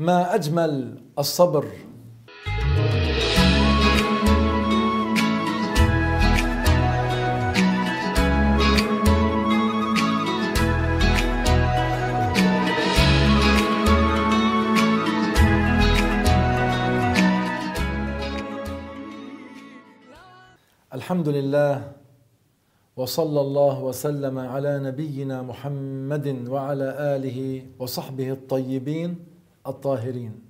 ما أجمل الصبر. الحمد لله وصلى الله وسلم على نبينا محمد وعلى اله وصحبه الطيبين الطاهرين.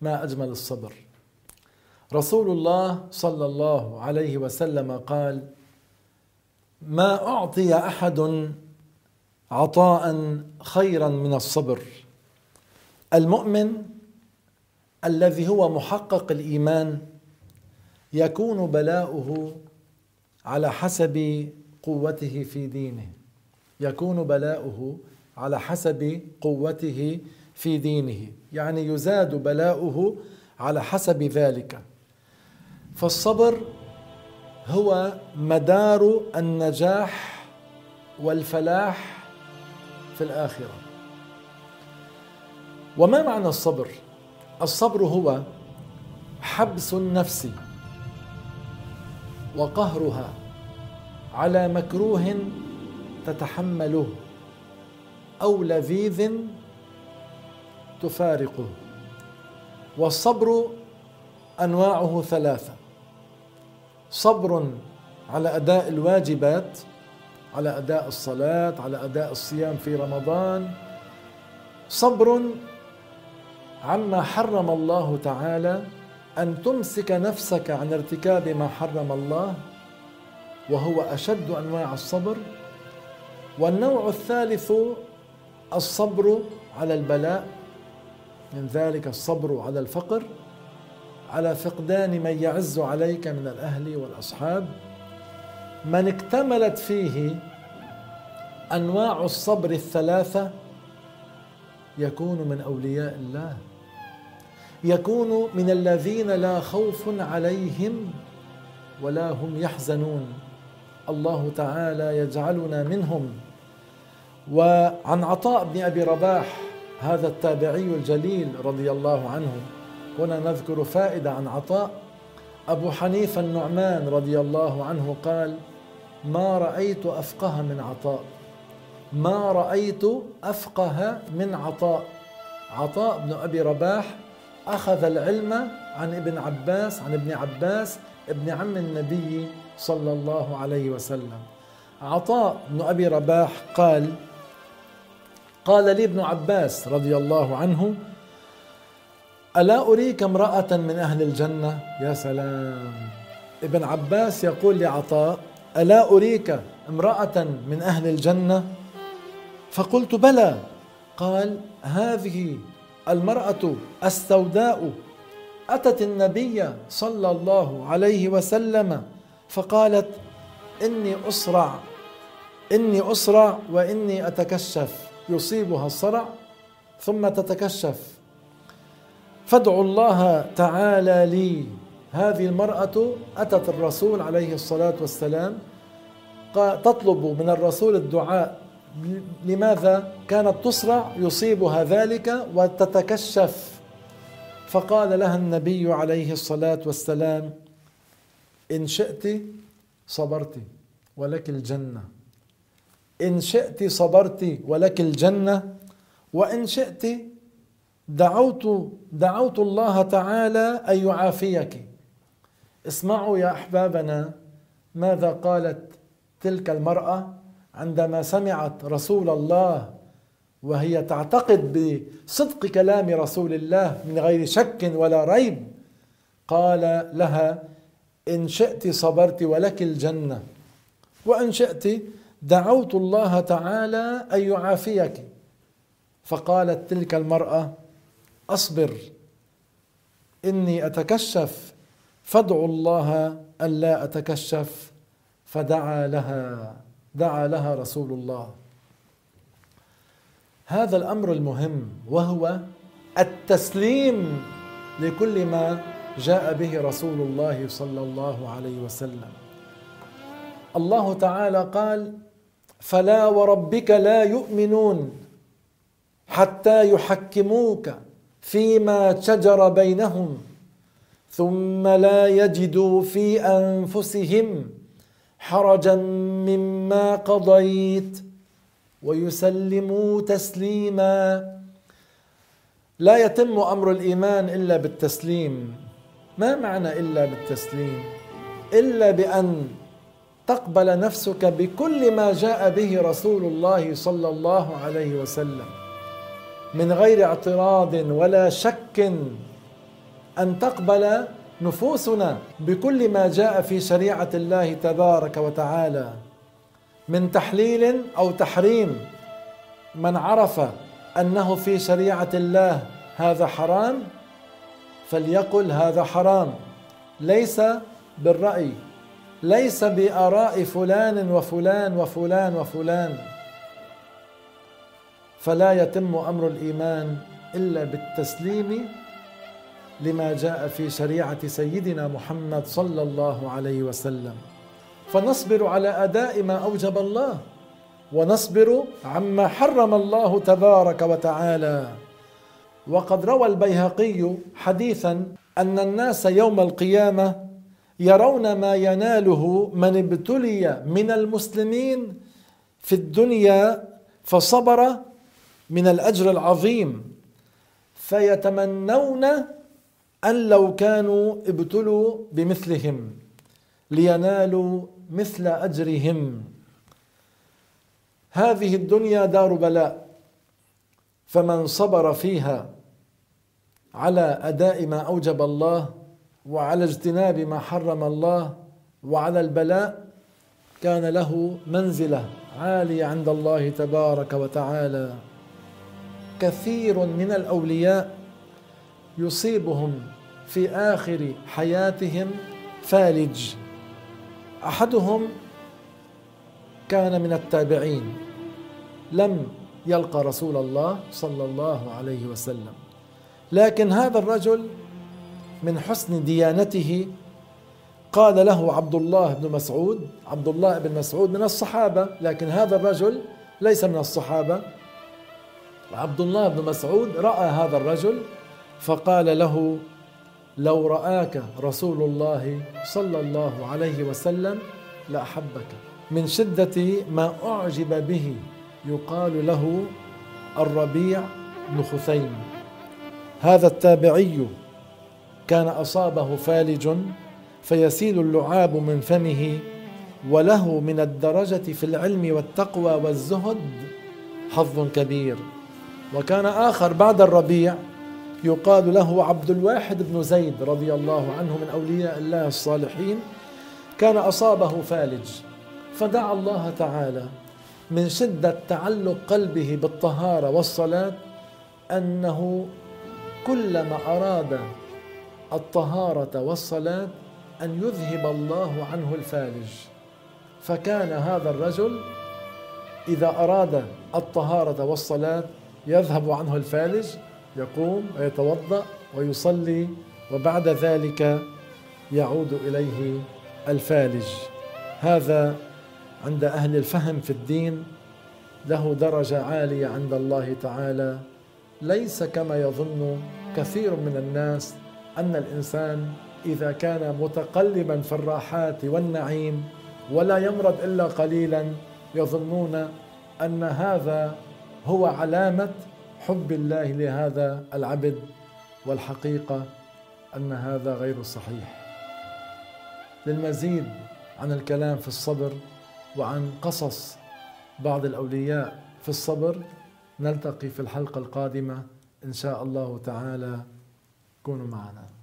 ما أجمل الصبر. رسول الله صلى الله عليه وسلم قال ما أعطي أحد عطاء خيرا من الصبر. المؤمن الذي هو محقق الإيمان يكون بلاؤه على حسب قوته في دينه. يكون بلاؤه على حسب قوته في دينه. يعني يزاد بلاؤه على حسب ذلك. فالصبر هو مدار النجاح والفلاح في الآخرة. وما معنى الصبر؟ الصبر هو حبس النفس وقهرها على مكروه تتحمله أو لذيذ تفارقه والصبر أنواعه ثلاثة. صبر على أداء الواجبات على أداء الصلاة على أداء الصيام في رمضان. صبر عما حرم الله تعالى أن تمسك نفسك عن ارتكاب ما حرم الله وهو أشد أنواع الصبر. والنوع الثالث الصبر على البلاء. من ذلك الصبر على الفقر على فقدان من يعز عليك من الأهل والأصحاب. من اكتملت فيه أنواع الصبر الثلاثة يكون من أولياء الله. يكون من الذين لا خوف عليهم ولا هم يحزنون. الله تعالى يجعلنا منهم. وعن عطاء بن أبي رباح هذا التابعي الجليل رضي الله عنه. هنا نذكر فائدة عن عطاء. أبو حنيفة النعمان رضي الله عنه قال ما رأيت أفقه من عطاء. ما رأيت أفقه من عطاء. عطاء بن أبي رباح أخذ العلم عن ابن عباس عن ابن عباس ابن عم النبي صلى الله عليه وسلم. عطاء بن أبي رباح قال قال لي ابن عباس رضي الله عنه ألا أريك امرأة من أهل الجنة؟ يا سلام. ابن عباس يقول لعطاء ألا أريك امرأة من أهل الجنة؟ فقلت بلى. قال هذه المرأة السوداء أتت النبي صلى الله عليه وسلم فقالت اني أسرع إني أسرع وإني اتكشف يصيبها الصرع ثم تتكشف. فادعوا الله تعالى لي. هذه المرأة أتت الرسول عليه الصلاة والسلام. تطلب من الرسول الدعاء. لماذا؟ كانت تصرع يصيبها ذلك وتتكشف. فقال لها النبي عليه الصلاة والسلام إن شئت صبرت ولك الجنة. إن شئت صبرت ولك الجنة وإن شئت دعوت دعوت الله تعالى أن يعافيك. اسمعوا يا أحبابنا ماذا قالت تلك المرأة عندما سمعت رسول الله وهي تعتقد بصدق كلام رسول الله من غير شك ولا ريب. قال لها إن شئت صبرت ولك الجنة وإن شئت دعوت الله تعالى أن يعافيك. فقالت تلك المرأة أصبر إني أتكشف فادعوا الله الا أتكشف. فدعا لها دعا لها رسول الله. هذا الأمر المهم وهو التسليم لكل ما جاء به رسول الله صلى الله عليه وسلم. الله تعالى قال فلا وربك لا يؤمنون حتى يحكموك فيما شجر بينهم ثم لا يجدوا في أنفسهم حرجا مما قضيت ويسلموا تسليما. لا يتم أمر الإيمان إلا بالتسليم. ما معنى إلا بالتسليم؟ إلا بأن تقبل نفسك بكل ما جاء به رسول الله صلى الله عليه وسلم. من غير اعتراض ولا شك أن تقبل نفوسنا بكل ما جاء في شريعة الله تبارك وتعالى. من تحليل أو تحريم من عرف أنه في شريعة الله هذا حرام فليقل هذا حرام. ليس بالرأي. ليس بآراء فلان وفلان وفلان وفلان. فلا يتم أمر الإيمان إلا بالتسليم لما جاء في شريعة سيدنا محمد صلى الله عليه وسلم. فنصبر على أداء ما أوجب الله ونصبر عما حرم الله تبارك وتعالى. وقد روى البيهقي حديثا أن الناس يوم القيامة يرون ما يناله من ابتلي من المسلمين في الدنيا فصبر من الأجر العظيم. فيتمنون أن لو كانوا ابتلوا بمثلهم لينالوا مثل أجرهم. هذه الدنيا دار بلاء فمن صبر فيها على أداء ما أوجب الله وعلى اجتناب ما حرم الله وعلى البلاء كان له منزلة عالية عند الله تبارك وتعالى. كثير من الأولياء يصيبهم في آخر حياتهم فالج. أحدهم كان من التابعين. لم يلقى رسول الله صلى الله عليه وسلم. لكن هذا الرجل من حسن ديانته قال له عبد الله بن مسعود عبد الله بن مسعود من الصحابة لكن هذا الرجل ليس من الصحابة. عبد الله بن مسعود رأى هذا الرجل فقال له لو رآك رسول الله صلى الله عليه وسلم لأحبك. من شدة ما أعجب به يقال له الربيع بن خثيم. هذا التابعي كان أصابه فالج فيسيل اللعاب من فمه وله من الدرجة في العلم والتقوى والزهد حظ كبير. وكان آخر بعد الربيع يقال له عبد الواحد بن زيد رضي الله عنه من أولياء الله الصالحين كان أصابه فالج. فدعا الله تعالى من شدة تعلق قلبه بالطهارة والصلاة أنه كلما أراد الطهارة والصلاة أن يذهب الله عنه الفالج. فكان هذا الرجل إذا أراد الطهارة والصلاة يذهب عنه الفالج يقوم ويتوضأ ويصلي وبعد ذلك يعود إليه الفالج. هذا عند أهل الفهم في الدين له درجة عالية عند الله تعالى. ليس كما يظن كثير من الناس أن الإنسان إذا كان متقلبا في الراحات والنعيم ولا يمرض إلا قليلا يظنون أن هذا هو علامة حب الله لهذا العبد. والحقيقة أن هذا غير صحيح. للمزيد عن الكلام في الصبر وعن قصص بعض الأولياء في الصبر نلتقي في الحلقة القادمة إن شاء الله تعالى. con Umana.